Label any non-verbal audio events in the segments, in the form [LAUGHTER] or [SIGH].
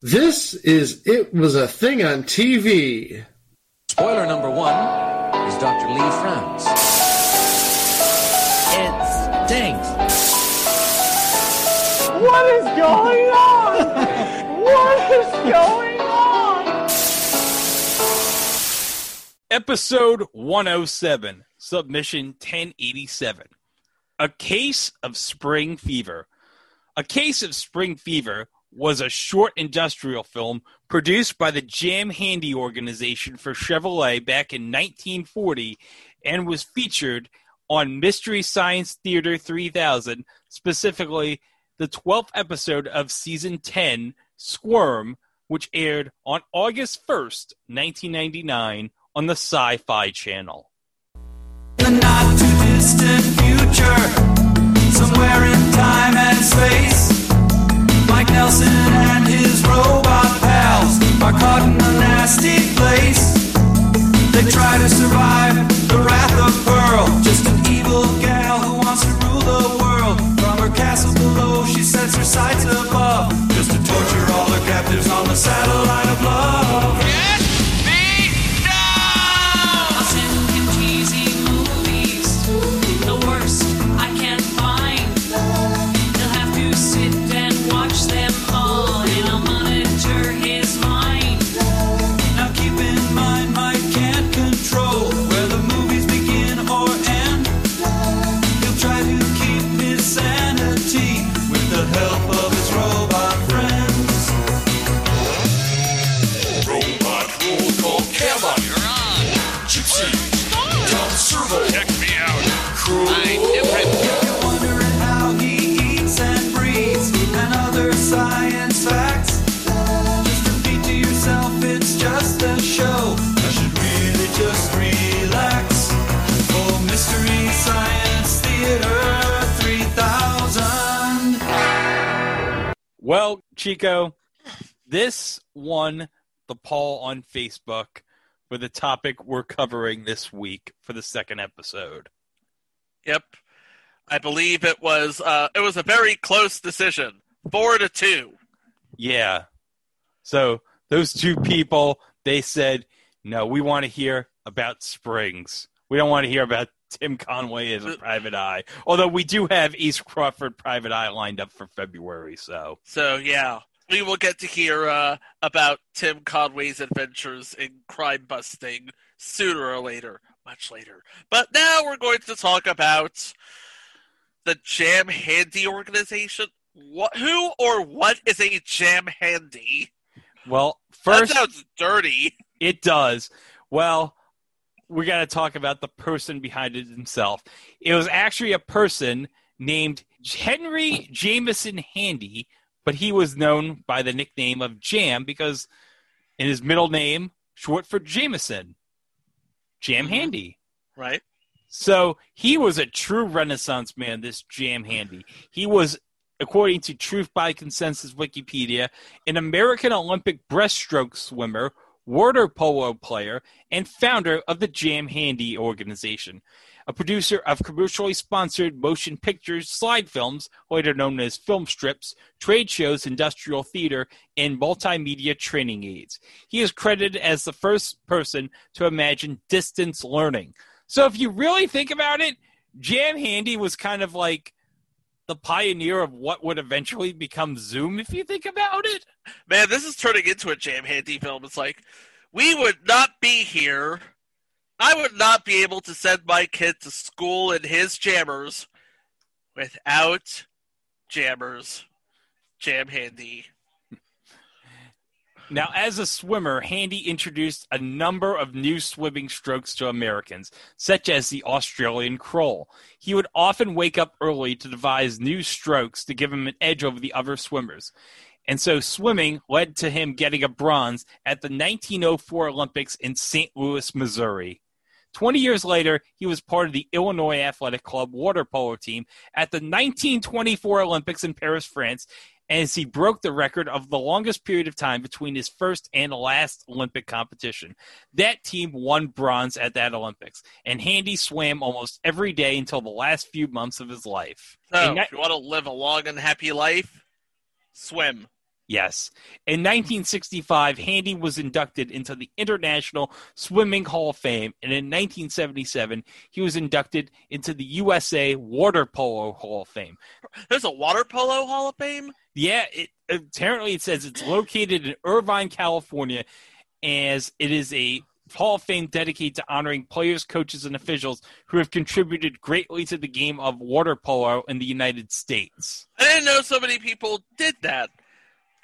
This is It Was a Thing on TV. Spoiler number one is Dr. Lee frowns. It stinks. What is going on? what is going on? Episode 107, Submission 1087. A Case of Spring Fever. A Case of Spring Fever was a short industrial film produced by the Jam Handy organization for Chevrolet back in 1940 and was featured on Mystery Science Theater 3000, specifically the 12th episode of season 10, Squirm, which aired on August 1st, 1999 on the Sci Fi Channel. the not too distant future, somewhere in time and space. Nelson and his robot pals are caught in a nasty place. They try to survive Well, Chico, this won the poll on Facebook for the topic we're covering this week for the second episode. Yep. I believe it was uh, it was a very close decision. Four to two. Yeah. So those two people, they said, no, we want to hear about Springs. We don't want to hear about Tim Conway as a private eye. Although we do have Ace Crawford Private Eye lined up for February. So So yeah. We will get to hear uh, about Tim Conway's adventures in crime busting sooner or later, much later. But now we're going to talk about the Jam Handy organization. What, who or what is a Jam Handy? well, first that sounds dirty. It does. Well, we got to talk about the person behind it himself. It was actually a person named Henry Jameson Handy, but he was known by the nickname of Jam because in his middle name, short for Jameson, Jam mm-hmm. Handy. Right? So he was a true Renaissance man, this Jam Handy. He was, according to Truth by Consensus Wikipedia, an American Olympic breaststroke swimmer, water polo player, and founder of the Jam Handy organization. A producer of commercially sponsored motion pictures, slide films, later known as film strips, trade shows, industrial theater, and multimedia training aids. He is credited as the first person to imagine distance learning. So if you really think about it, Jam Handy was kind of like the pioneer of what would eventually become Zoom, if you think about it. Man, this is turning into a Jam Handy film. It's like, we would not be here. I would not be able to send my kid to school in his jammers without jammers. Jam Handy. Now, as a swimmer, Handy introduced a number of new swimming strokes to Americans, such as the Australian crawl. He would often wake up early to devise new strokes to give him an edge over the other swimmers. And so swimming led to him getting a bronze at the 1904 Olympics in St. Louis, Missouri. 20 years later, he was part of the Illinois Athletic Club water polo team at the 1924 Olympics in Paris, France, as he broke the record of the longest period of time between his first and last Olympic competition. That team won bronze at that Olympics, and Handy swam almost every day until the last few months of his life. So, that- if you want to live a long and happy life, swim. Yes. In 1965, Handy was inducted into the International Swimming Hall of Fame, and in 1977, he was inducted into the USA Water Polo Hall of Fame. There's a water polo Hall of Fame. Yeah, it, apparently it says it's located in Irvine, California, as it is a Hall of Fame dedicated to honoring players, coaches, and officials who have contributed greatly to the game of water polo in the United States. I didn't know so many people did that.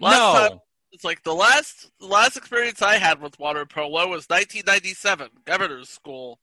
Last no. time, it's like the last last experience I had with water polo was 1997, governor's school.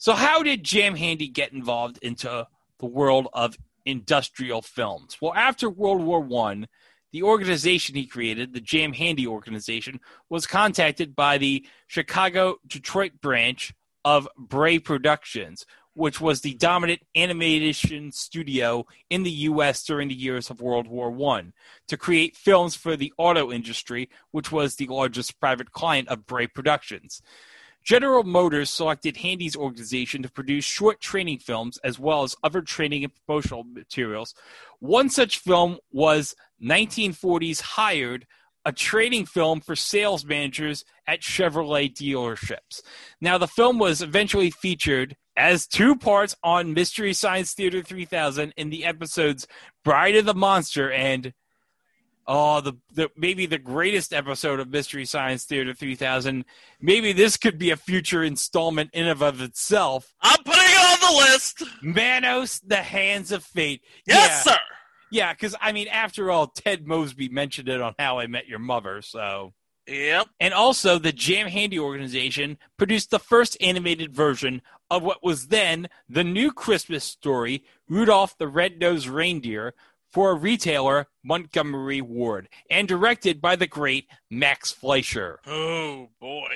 So, how did Jam Handy get involved into the world of industrial films? Well, after World War One, the organization he created, the Jam Handy organization, was contacted by the Chicago Detroit branch of Bray Productions, which was the dominant animation studio in the U.S. during the years of World War One, to create films for the auto industry, which was the largest private client of Bray Productions. General Motors selected Handy's organization to produce short training films as well as other training and promotional materials. One such film was 1940's Hired, a training film for sales managers at Chevrolet dealerships. Now, the film was eventually featured as two parts on Mystery Science Theater 3000 in the episodes Bride of the Monster and Oh, the, the maybe the greatest episode of Mystery Science Theater 3000. Maybe this could be a future installment in and of itself. I'm putting it on the list. Manos, the Hands of Fate. Yes, yeah, sir. Yeah, because I mean, after all, Ted Mosby mentioned it on How I Met Your Mother, so. Yep. And also, the Jam Handy organization produced the first animated version of what was then the new Christmas story, Rudolph the Red-Nosed Reindeer, for a retailer, Montgomery Ward, and directed by the great Max Fleischer. Oh boy.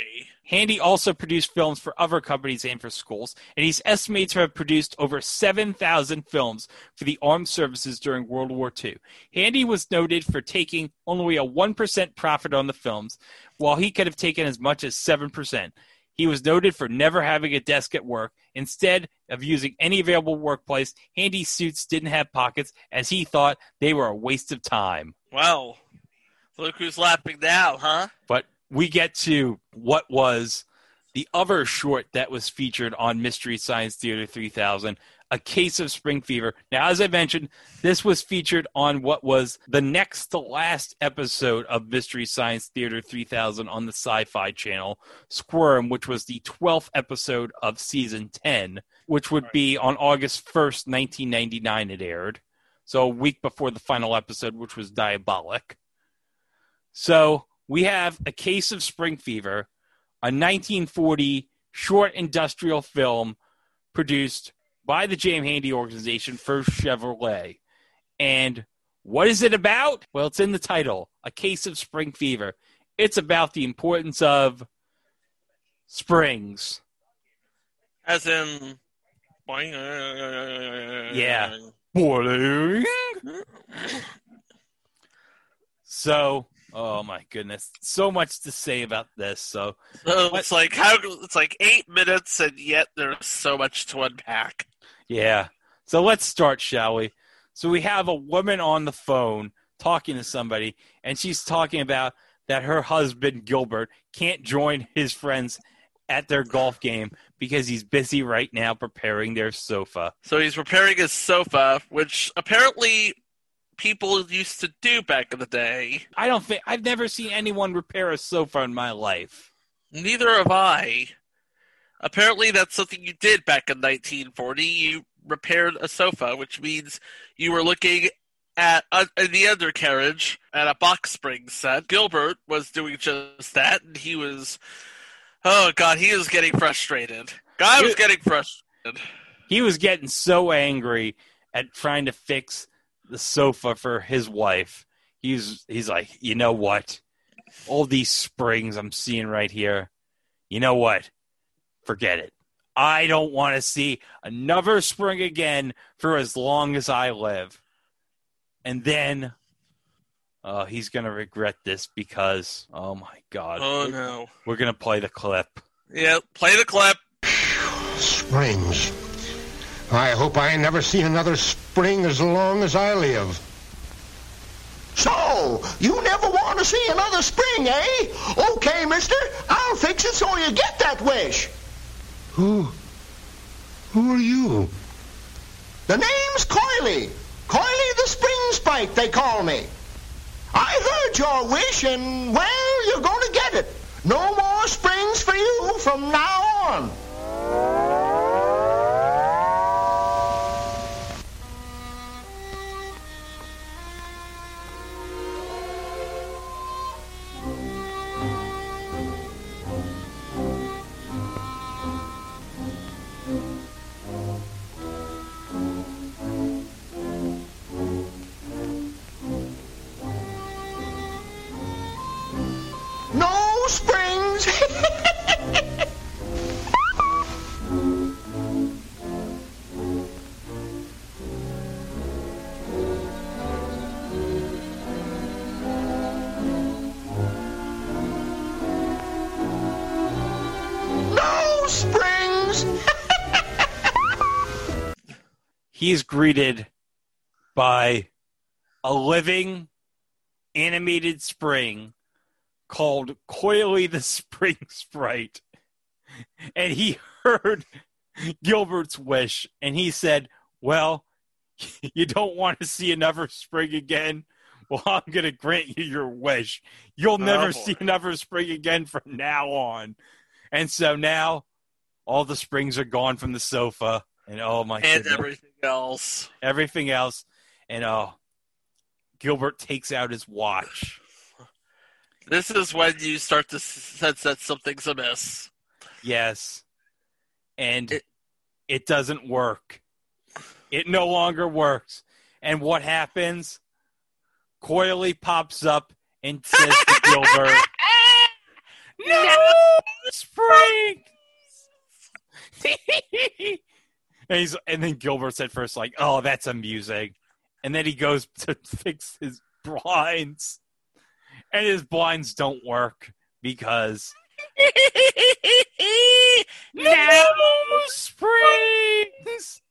Handy also produced films for other companies and for schools, and he's estimated to have produced over 7,000 films for the armed services during World War II. Handy was noted for taking only a 1% profit on the films, while he could have taken as much as 7%. He was noted for never having a desk at work. Instead of using any available workplace, handy suits didn't have pockets as he thought they were a waste of time. Well, look who's laughing now, huh? But we get to what was the other short that was featured on Mystery Science Theater 3000, A Case of Spring Fever. Now, as I mentioned, this was featured on what was the next to last episode of Mystery Science Theater 3000 on the Sci Fi channel, Squirm, which was the 12th episode of season 10, which would be on August 1st, 1999, it aired. So a week before the final episode, which was Diabolik. So we have A Case of Spring Fever, a 1940 short industrial film produced by the Jam Handy organization for Chevrolet. And what is it about? Well, it's in the title A Case of Spring Fever. It's about the importance of springs. As in. Uh, yeah. Boing. [LAUGHS] So, oh my goodness, so much to say about this. So, So it's like how it's like eight minutes, and yet there's so much to unpack. yeah. So let's start, shall we? So we have a woman on the phone talking to somebody, and she's talking about that her husband Gilbert can't join his friends at their golf game because he's busy right now preparing their sofa. So he's repairing his sofa, which apparently people used to do back in the day. I don't think I've never seen anyone repair a sofa in my life. Neither have I. Apparently, that's something you did back in 1940. You repaired a sofa, which means you were looking at uh, in the undercarriage at a box spring set. Gilbert was doing just that, and he was, oh god, he was getting frustrated. Guy was getting frustrated. He was getting so angry at trying to fix the sofa for his wife. He's he's like, you know what? All these springs I'm seeing right here. You know what? Forget it. I don't want to see another spring again for as long as I live. And then uh, he's going to regret this because, oh my God. Oh no! We're going to play the clip. Yeah, play the clip. Springs. I hope I never see another spring as long as I live. So, you never want to see another spring, eh? Okay, mister, I'll fix it so you get that wish. Who? Who are you? The name's Coily. Coily the Spring Sprite, they call me. I heard your wish, and, well, you're going to get it. No more springs for you from now on. He is greeted by a living animated spring called Coily the [LAUGHS] Spring Sprite. And he heard Gilbert's wish and he said, Well, [LAUGHS] you don't want to see another spring again? Well, I'm going to grant you your wish. You'll oh, never boy. see another spring again from now on. And so now all the springs are gone from the sofa. And oh my and goodness everything else. everything else, and oh, Gilbert takes out his watch. This is when you start to sense that something's amiss. Yes, and It- it, doesn't work. It no longer works. And what happens? Coily pops up and says to [LAUGHS] Gilbert, "No spring." [LAUGHS] [LAUGHS] and he's and then Gilbert said first like, "Oh, that's amusing," and then he goes [LAUGHS] to fix his blinds, and his blinds don't work because [LAUGHS] no springs.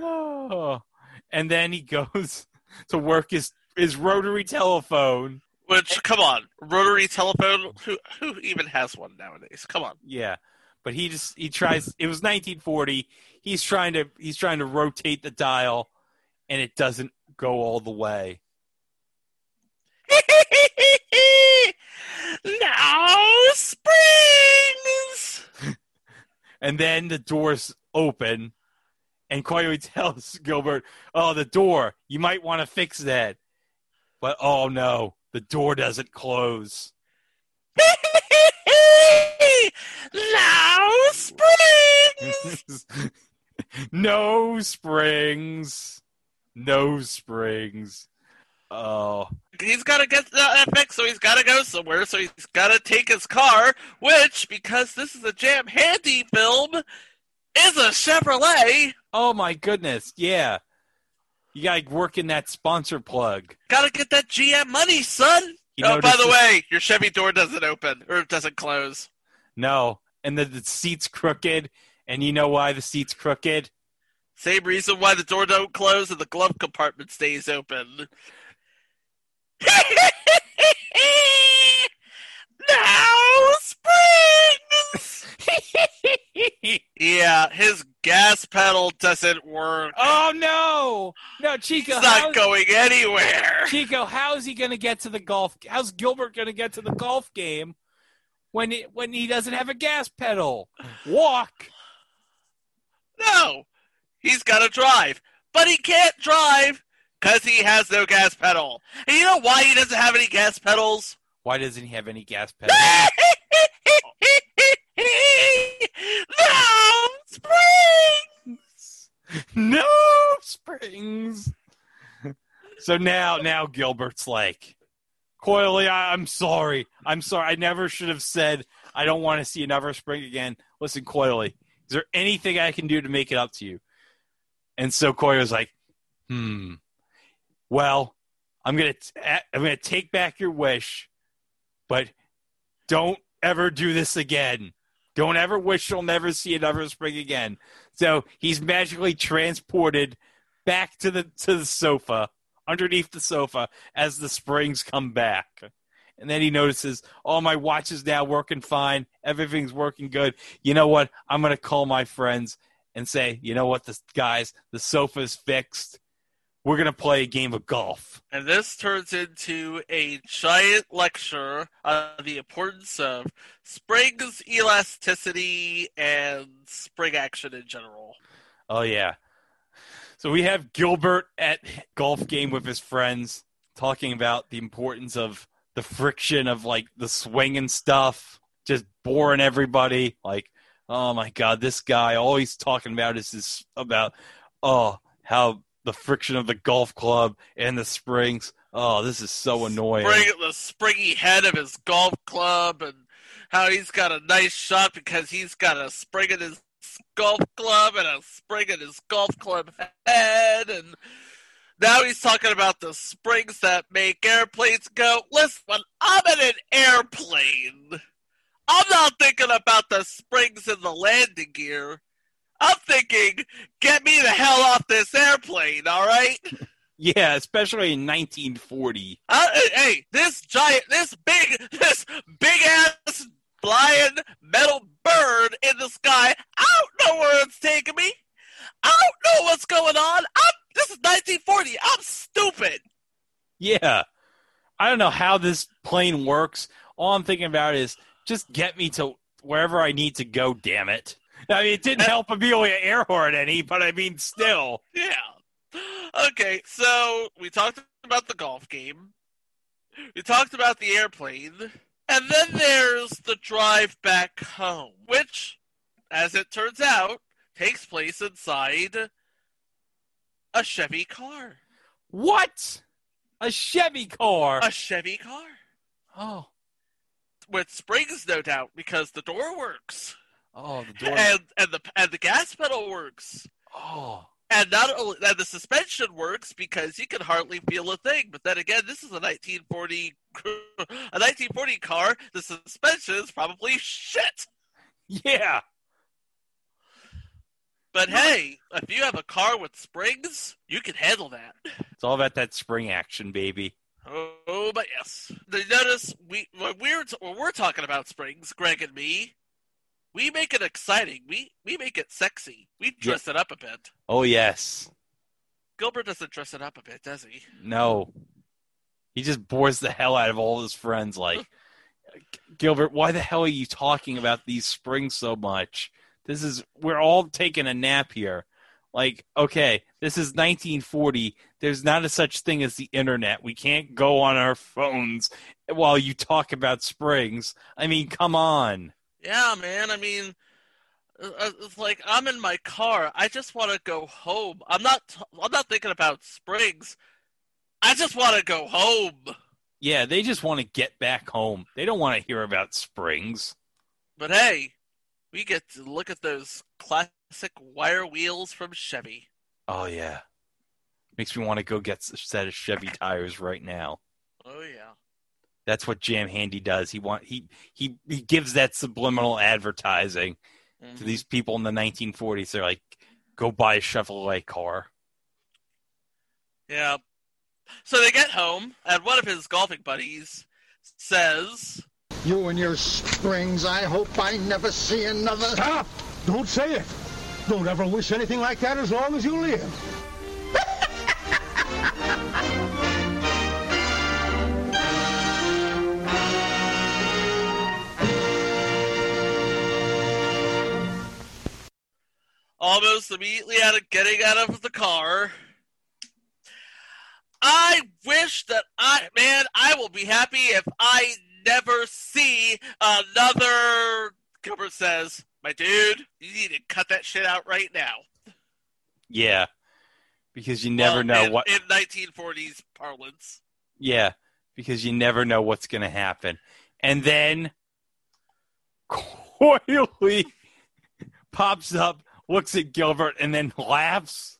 Oh. [SIGHS] And then he goes [LAUGHS] to work his his rotary telephone. Which, come on, rotary telephone. Who who even has one nowadays? Come on. Yeah, but he just he tries. It was 1940. He's trying to he's trying to rotate the dial, and it doesn't go all the way. [LAUGHS] no springs. [LAUGHS] And then the doors open, and Coily [LAUGHS] tells Gilbert, "Oh, the door. You might want to fix that." But oh no, the door doesn't close. No springs. [LAUGHS] no springs. No springs. Oh, He's got to get that fixed, so he's got to go somewhere. So he's got to take his car, which, because this is a jam handy film, is a Chevrolet. oh my goodness! Yeah, you gotta work in that sponsor plug. Got to get that GM money, son. You oh, by the way, your Chevy door doesn't open or it doesn't close. No, and the, the seat's crooked, and you know why the seat's crooked? Same reason why the door don't close and the glove compartment stays open. [LAUGHS] no springs. [LAUGHS] yeah, his gas pedal doesn't work. oh no, no, Chico, He's not going anywhere. Chico, how's he gonna get to the golf? How's Gilbert gonna get to the golf game when he, when he doesn't have a gas pedal? Walk. No, he's got to drive, but he can't drive because he has no gas pedal. And you know why he doesn't have any gas pedals? Why doesn't he have any gas pedals? [LAUGHS] no springs. no springs. So now, now Gilbert's like, Coily, I, I'm sorry. I'm sorry. I never should have said I don't want to see another spring again. Listen, Coily, is there anything I can do to make it up to you? And so Coily was like, hmm. Well, I'm gonna t- I'm gonna take back your wish, but don't ever do this again. Don't ever wish you'll never see another spring again. So he's magically transported back to the to the sofa underneath the sofa as the springs come back. And then he notices, oh, my watch is now working fine. Everything's working good. You know what? I'm going to call my friends and say, you know what, the, guys, the sofa's fixed. We're going to play a game of golf. And this turns into a giant lecture on the importance of springs, elasticity, and spring action in general. Oh, yeah. So we have Gilbert at golf game with his friends talking about the importance of the friction of like the swing and stuff, just boring everybody. Like, oh my god, this guy all he's talking about is this about oh how the friction of the golf club and the springs. Oh, this is so annoying. Spring, the springy head of his golf club, and how he's got a nice shot because he's got a spring in his golf club and a spring in his golf club head, and now he's talking about the springs that make airplanes go. Listen, when I'm in an airplane, I'm not thinking about the springs in the landing gear. I'm thinking, get me the hell off this airplane, all right? [LAUGHS] Yeah, especially in 1940. Uh, hey, this giant, this big, [LAUGHS] this big ass flying metal bird in the sky. I don't know where it's taking me. I don't know what's going on. I'm. This is 1940. I'm stupid. Yeah. I don't know how this plane works. All I'm thinking about is just get me to wherever I need to go, damn it. I mean, it didn't help Amelia Earhart any, but I mean, still. Yeah. Okay, so we talked about the golf game. We talked about the airplane. And then there's the drive back home, which, as it turns out, takes place inside a Chevy car. What? A Chevy car? A Chevy car. Oh. With springs, no doubt, because the door works. Oh, the door. And and the and the gas pedal works. Oh. And not only and the suspension works because you can hardly feel a thing. But then again, this is a 1940 a 1940 car. The suspension is probably shit. Yeah. But hey, if you have a car with springs, you can handle that. It's all about that spring action, baby. Oh, but yes. Notice we when we're when we're talking about springs, Greg and me, we make it exciting. We we make it sexy. We dress it up a bit. Oh, yes. Gilbert doesn't dress it up a bit, does he? No. He just bores the hell out of all his friends. Like, [LAUGHS] Gilbert, why the hell are you talking about these springs so much? This is, we're all taking a nap here. Like, okay, this is 1940. There's not a such thing as the internet. We can't go on our phones while you talk about springs. I mean, come on. Yeah, man. I mean, uh, it's like I'm in my car. I just want to go home. I'm not. I'm not thinking about springs. I just want to go home. Yeah, they just want to get back home. They don't want to hear about springs. But hey, we get to look at those classic wire wheels from Chevy. Oh, yeah. Makes me want to go get a set of Chevy tires right now. Oh yeah. That's what Jam Handy does. He want he he he gives that subliminal advertising to mm-hmm. these people in the 1940s. They're like, go buy a Chevrolet car. Yeah. So they get home, and one of his golfing buddies says, You and your springs, I hope I never see another. Stop! Don't say it. Don't ever wish anything like that as long as you live. [LAUGHS] almost immediately out of getting out of the car. I wish that I, man, I will be happy if I never see another. Gilbert says, "My dude, you need to cut that shit out right now." Yeah. Because you never Well, know in, what in 1940s parlance. Yeah, because you never know what's going to happen. And then [LAUGHS] Coily pops up, looks at Gilbert, and then laughs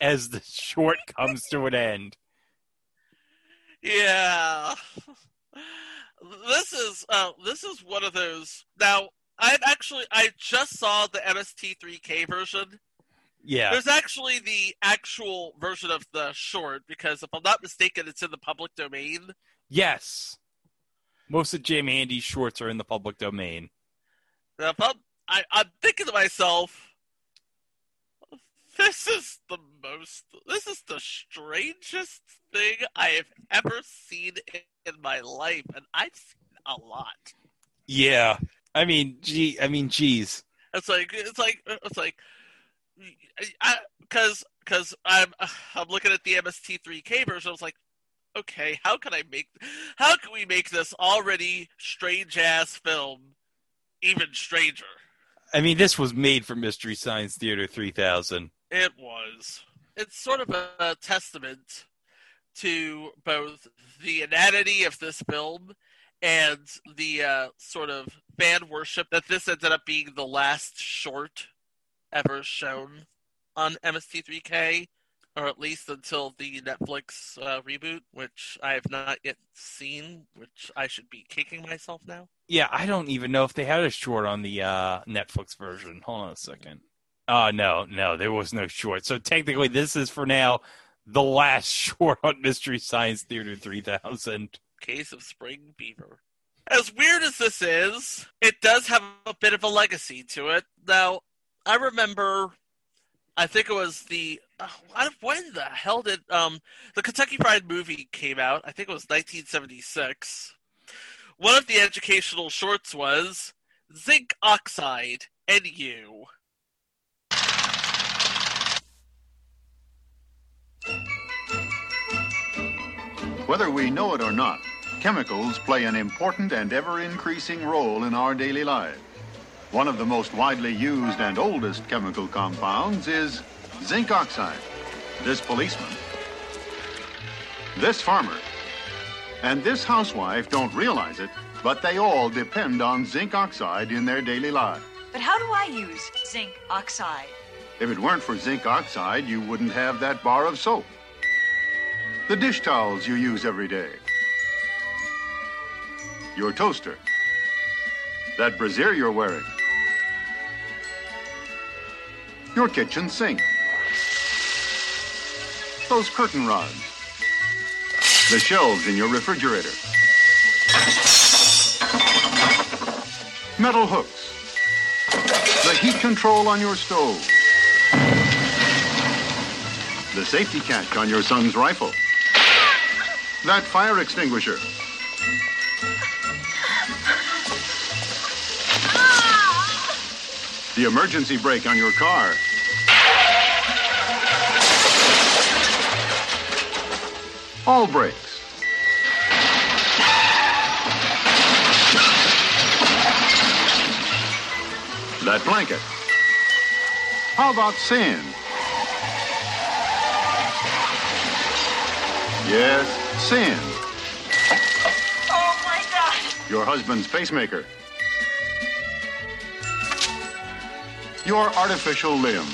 as the short comes to an end. Yeah. This is uh, this is one of those. Now, I've actually I just saw the MST3K version, Yeah. There's actually the actual version of the short because if I'm not mistaken, it's in the public domain. Yes. Most of Jim Handy's shorts are in the public domain. Now, if I'm, I, I'm thinking to myself, this is the most, this is the strangest thing I have ever seen in, my life, and I've seen a lot. Yeah. I mean, gee, I mean, geez. It's like it's like it's like because because I'm I'm looking at the MST3K version. I was like, okay, how can I make how can we make this already strange ass film even stranger? I mean, this was made for Mystery Science Theater 3000. It was. It's sort of a, a testament to both the inanity of this film and the uh, sort of fan worship that this ended up being the last short ever shown on MST3K, or at least until the Netflix uh, reboot, which I have not yet seen, which I should be kicking myself now. Yeah, I don't even know if they had a short on the uh, Netflix version. Hold on a second. Oh, no, no, there was no short. So technically, this is for now the last [LAUGHS] short on Mystery Science Theater 3000. Case of Spring Fever. As weird as this is, it does have a bit of a legacy to it. Now, I remember, I think it was the uh, when the hell did um the Kentucky Fried movie came out? I think it was 1976. One of the educational shorts was zinc oxide and you. Whether we know it or not, chemicals play an important and ever increasing role in our daily lives. One of the most widely used and oldest chemical compounds is zinc oxide. This policeman, this farmer, and this housewife don't realize it, but they all depend on zinc oxide in their daily lives. But how do I use zinc oxide? If it weren't for zinc oxide, you wouldn't have that bar of soap. The dish towels you use every day. Your toaster. That brassiere you're wearing. Your kitchen sink. Those curtain rods. The shelves in your refrigerator. Metal hooks. The heat control on your stove. The safety catch on your son's rifle. That fire extinguisher. The emergency brake on your car. All brakes. That blanket. How about sand? Yes, sand. Oh my god! Your husband's pacemaker. Your artificial limb.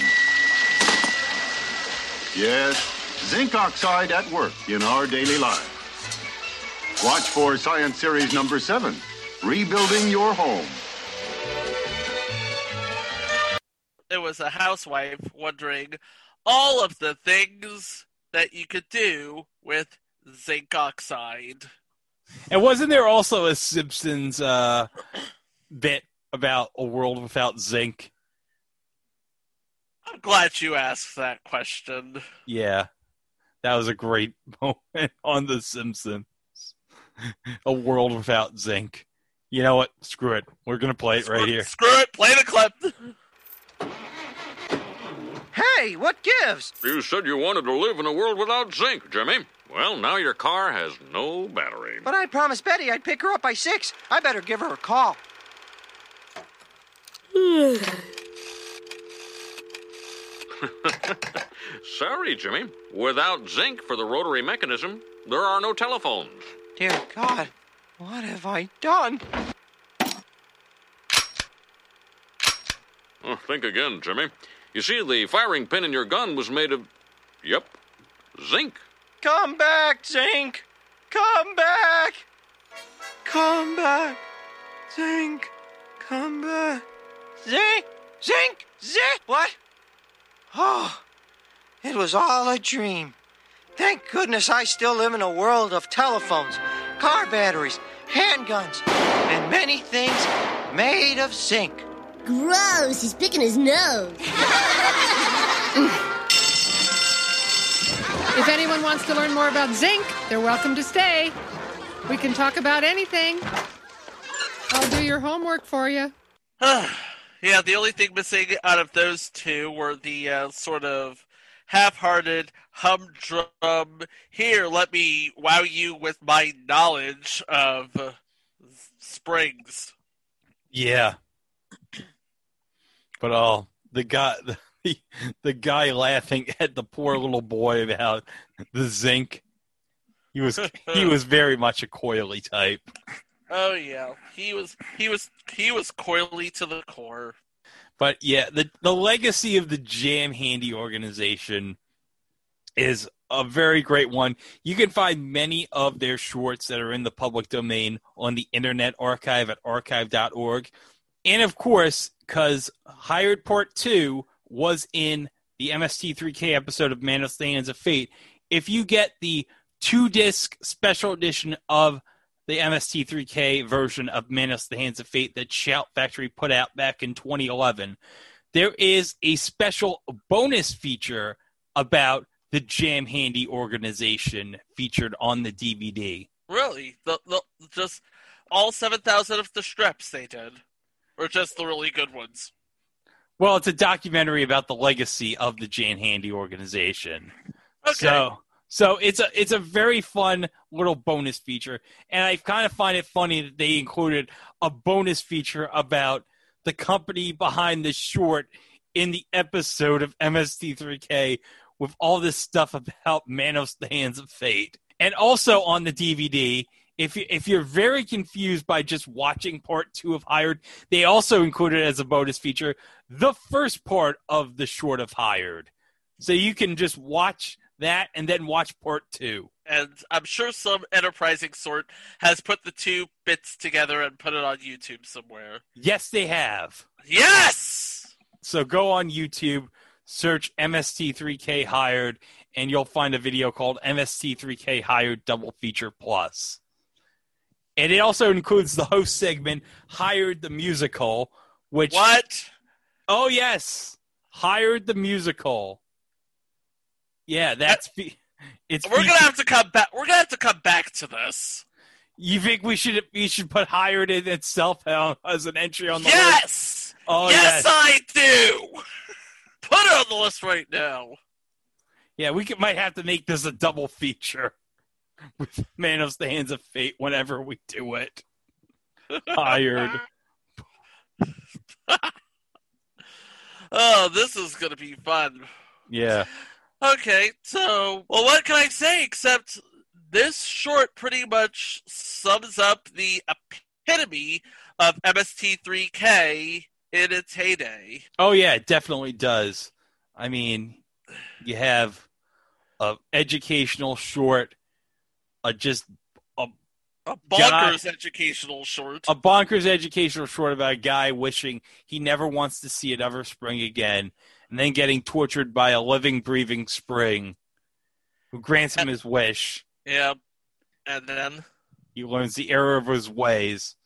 Yes, zinc oxide at work in our daily lives. Watch for Science Series number seven, Rebuilding Your Home. There was a housewife wondering all of the things that you could do with zinc oxide. And wasn't there also a Simpsons uh, bit about a world without zinc? I'm glad you asked that question. Yeah, that was a great [LAUGHS] moment on The Simpsons. a world without zinc. You know what? Screw it. We're gonna play it right here. Screw it, play the clip. Hey, what gives? You said you wanted to live in a world without zinc, Jimmy. Well, now your car has no battery. But I promised Betty I'd pick her up by six. I better give her a call. [SIGHS] Sorry, Jimmy. Without zinc for the rotary mechanism, there are no telephones. Dear God, what have I done? Oh, think again, Jimmy. You see, the firing pin in your gun was made of. Yep, zinc. Come back, zinc! Come back! Come back! Zink! Come back! Zink! Zinc! Zink! What? Oh, it was all a dream. Thank goodness I still live in a world of telephones, car batteries, handguns, and many things made of zinc. Gross, he's picking his nose. [LAUGHS] If anyone wants to learn more about zinc, they're welcome to stay. We can talk about anything. I'll do your homework for you. [SIGHS] yeah, the only thing missing out of those two were the uh, sort of half-hearted humdrum. Here, let me wow you with my knowledge of uh, springs. Yeah. But oh, the guy, [LAUGHS] the, the guy laughing at the poor little boy about the zinc. He was he [LAUGHS] was very much a coily type. Oh yeah, he was he was he was coily to the core. But yeah, the the legacy of the Jam Handy organization is a very great one. You can find many of their shorts that are in the public domain on the Internet Archive at archive.org. And of course, because Hired Part 2 was in the MST3K episode of Manos the Hands of Fate, if you get the two disc special edition of the MST3K version of Manos the Hands of Fate that Shout Factory put out back in 2011, there is a special bonus feature about the Jam Handy organization featured on the DVD. Really, the, the just all seven thousand of the strips they did, or just the really good ones. Well, it's a documentary about the legacy of the Jam Handy organization. Okay. So, so it's a it's a very fun little bonus feature, and I kind of find it funny that they included a bonus feature about the company behind the short in the episode of MST3K with all this stuff about Manos the Hands of Fate. And also on the DVD, if you, if you're very confused by just watching part two of Hired, they also included as a bonus feature the first part of the short of Hired. So you can just watch that and then watch part two. And I'm sure some enterprising sort has put the two bits together and put it on YouTube somewhere. Yes, they have. Yes! So go on YouTube, search MST3K Hired, and you'll find a video called MST3K Hired Double Feature Plus. And it also includes the host segment Hired the Musical, which. What? Oh, yes. Hired the Musical. Yeah, that's. Fe- it's We're fe- gonna have to come back. We're gonna have to come back to this. You think we should we should put hired in itself as an entry on the list? Yes. Oh yes, yes. I do. Put it on the list right now. Yeah, we could, might have to make this a double feature [LAUGHS] with Manos the Hands of Fate whenever we do it. Hired. [LAUGHS] Oh, this is gonna be fun. Yeah. Okay, so well, what can I say except this short pretty much sums up the epitome of MST3K in its heyday. Oh yeah, it definitely does. I mean, you have a educational short, a just a A guy- bonkers educational short. a bonkers educational short about a guy wishing he never wants to see it ever spring again, and then getting tortured by a living, breathing spring who grants him his wish. Yeah, and then He learns the error of his ways.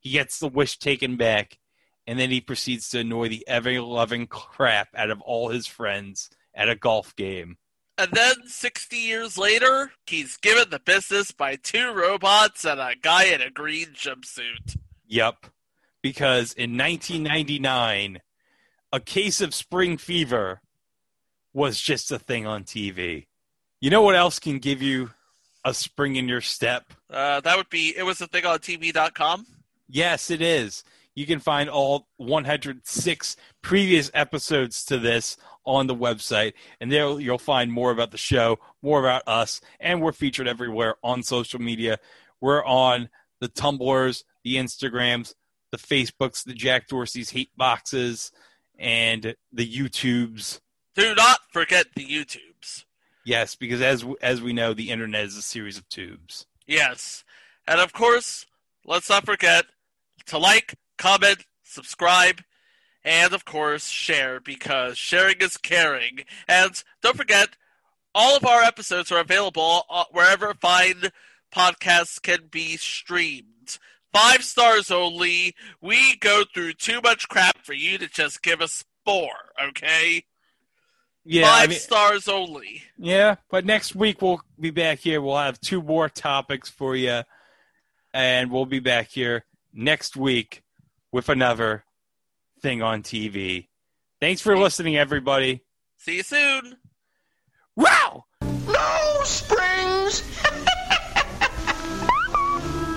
He gets the wish taken back, and then he proceeds to annoy the ever loving crap out of all his friends at a golf game. And then sixty years later, he's given the business by two robots and a guy in a green jumpsuit. Yep. Because in 1999, a case of spring fever was just a thing on TV. You know what else can give you a spring in your step? Uh, that would be it was a thing on TV.com. Yes, it is. You can find all 106 previous episodes to this on the website, and there you'll find more about the show, more about us, and we're featured everywhere on social media. We're on the Tumblrs, the Instagrams, the Facebooks, the Jack Dorsey's hate boxes, and the YouTubes. Do not forget the YouTubes. Yes, because as as we know, the internet is a series of tubes. Yes. And of course, let's not forget to like, comment, subscribe, and of course share because sharing is caring. And don't forget, all of our episodes are available uh, wherever fine podcasts can be streamed. Five stars only. We go through too much crap for you to just give us four, okay? Yeah, Five I mean, stars only. yeah. But next week we'll be back here. We'll have two more topics for you, and we'll be back here next week with another thing on TV. Thanks for listening, everybody. See you soon. Wow! No springs